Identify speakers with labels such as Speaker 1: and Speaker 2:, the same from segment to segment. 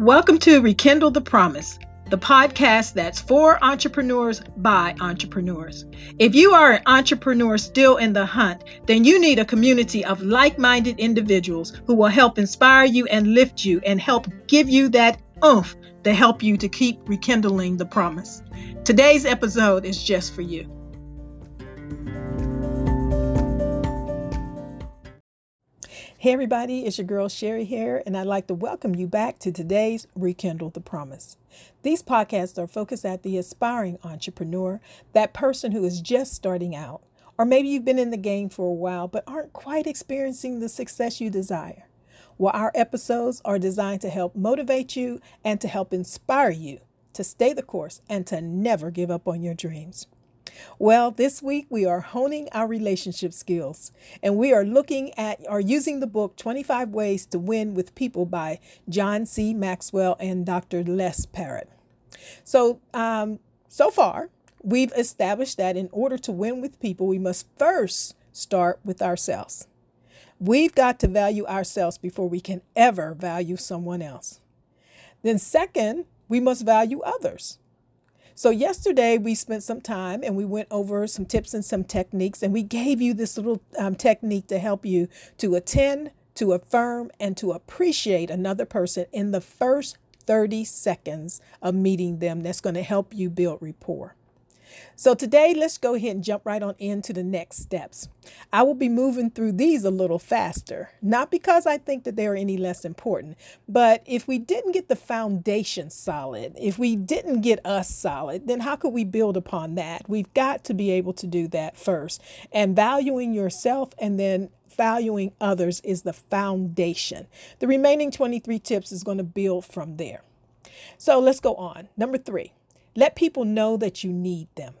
Speaker 1: Welcome to Rekindle the Promise, the podcast that's for entrepreneurs by entrepreneurs. If you are an entrepreneur still in the hunt, then you need a community of like minded individuals who will help inspire you and lift you and help give you that oomph to help you to keep rekindling the promise. Today's episode is just for you. Hey, everybody, it's your girl Sherry here, and I'd like to welcome you back to today's Rekindle the Promise. These podcasts are focused at the aspiring entrepreneur, that person who is just starting out, or maybe you've been in the game for a while but aren't quite experiencing the success you desire. Well, our episodes are designed to help motivate you and to help inspire you to stay the course and to never give up on your dreams. Well, this week we are honing our relationship skills and we are looking at or using the book 25 Ways to Win with People by John C. Maxwell and Dr. Les Parrott. So, um, so far, we've established that in order to win with people, we must first start with ourselves. We've got to value ourselves before we can ever value someone else. Then, second, we must value others. So, yesterday we spent some time and we went over some tips and some techniques, and we gave you this little um, technique to help you to attend, to affirm, and to appreciate another person in the first 30 seconds of meeting them. That's going to help you build rapport. So today, let's go ahead and jump right on into the next steps. I will be moving through these a little faster, not because I think that they are any less important, but if we didn't get the foundation solid, if we didn't get us solid, then how could we build upon that? We've got to be able to do that first. And valuing yourself and then valuing others is the foundation. The remaining 23 tips is going to build from there. So let's go on. Number three. Let people know that you need them.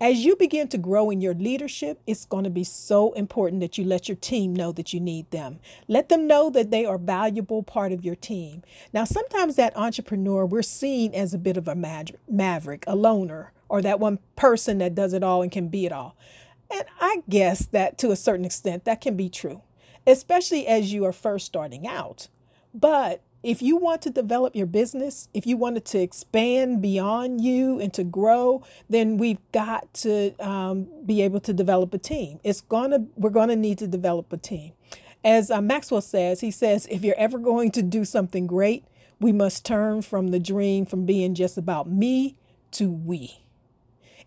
Speaker 1: As you begin to grow in your leadership, it's going to be so important that you let your team know that you need them. Let them know that they are valuable part of your team. Now, sometimes that entrepreneur, we're seen as a bit of a maverick, a loner, or that one person that does it all and can be it all. And I guess that to a certain extent, that can be true, especially as you are first starting out. But if you want to develop your business, if you wanted to expand beyond you and to grow, then we've got to um, be able to develop a team. It's gonna we're gonna need to develop a team. As uh, Maxwell says, he says, if you're ever going to do something great, we must turn from the dream from being just about me to we.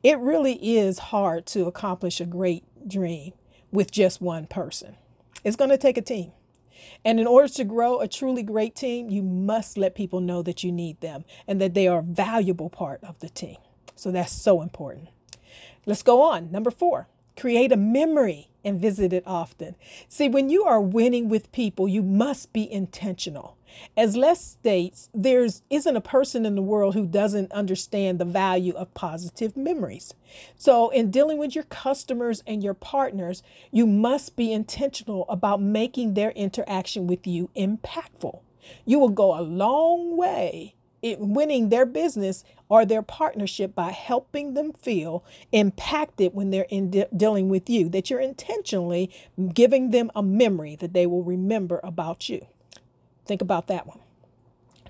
Speaker 1: It really is hard to accomplish a great dream with just one person. It's going to take a team. And in order to grow a truly great team, you must let people know that you need them and that they are a valuable part of the team. So that's so important. Let's go on. Number four, create a memory and visit it often. See, when you are winning with people, you must be intentional. As Les states, there isn't a person in the world who doesn't understand the value of positive memories. So, in dealing with your customers and your partners, you must be intentional about making their interaction with you impactful. You will go a long way winning their business or their partnership by helping them feel impacted when they're in de- dealing with you, that you're intentionally giving them a memory that they will remember about you. Think about that one.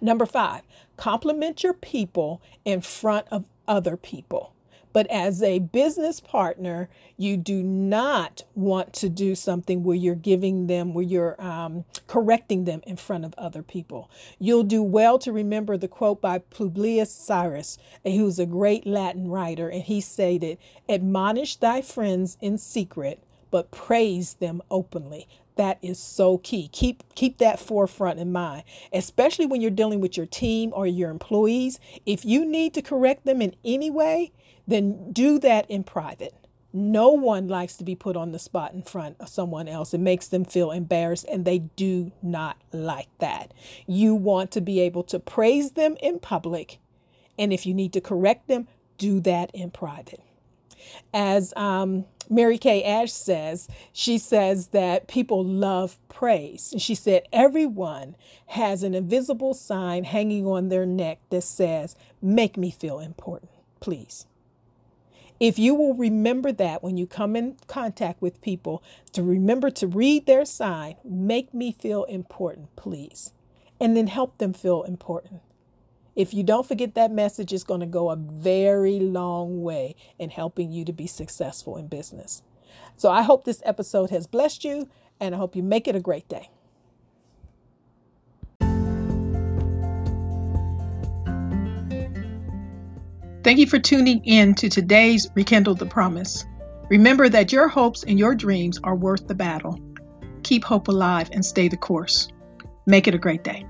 Speaker 1: Number five, compliment your people in front of other people. But as a business partner, you do not want to do something where you're giving them, where you're um, correcting them in front of other people. You'll do well to remember the quote by Publius Syrus, who's a great Latin writer, and he stated, Admonish thy friends in secret, but praise them openly. That is so key. Keep keep that forefront in mind, especially when you're dealing with your team or your employees. If you need to correct them in any way, then do that in private. No one likes to be put on the spot in front of someone else. It makes them feel embarrassed, and they do not like that. You want to be able to praise them in public, and if you need to correct them, do that in private. As um, Mary Kay Ash says, she says that people love praise. And she said, everyone has an invisible sign hanging on their neck that says, Make me feel important, please. If you will remember that when you come in contact with people, to remember to read their sign, make me feel important, please. and then help them feel important. If you don't forget that message, it's going to go a very long way in helping you to be successful in business. So I hope this episode has blessed you, and I hope you make it a great day. Thank you for tuning in to today's Rekindle the Promise. Remember that your hopes and your dreams are worth the battle. Keep hope alive and stay the course. Make it a great day.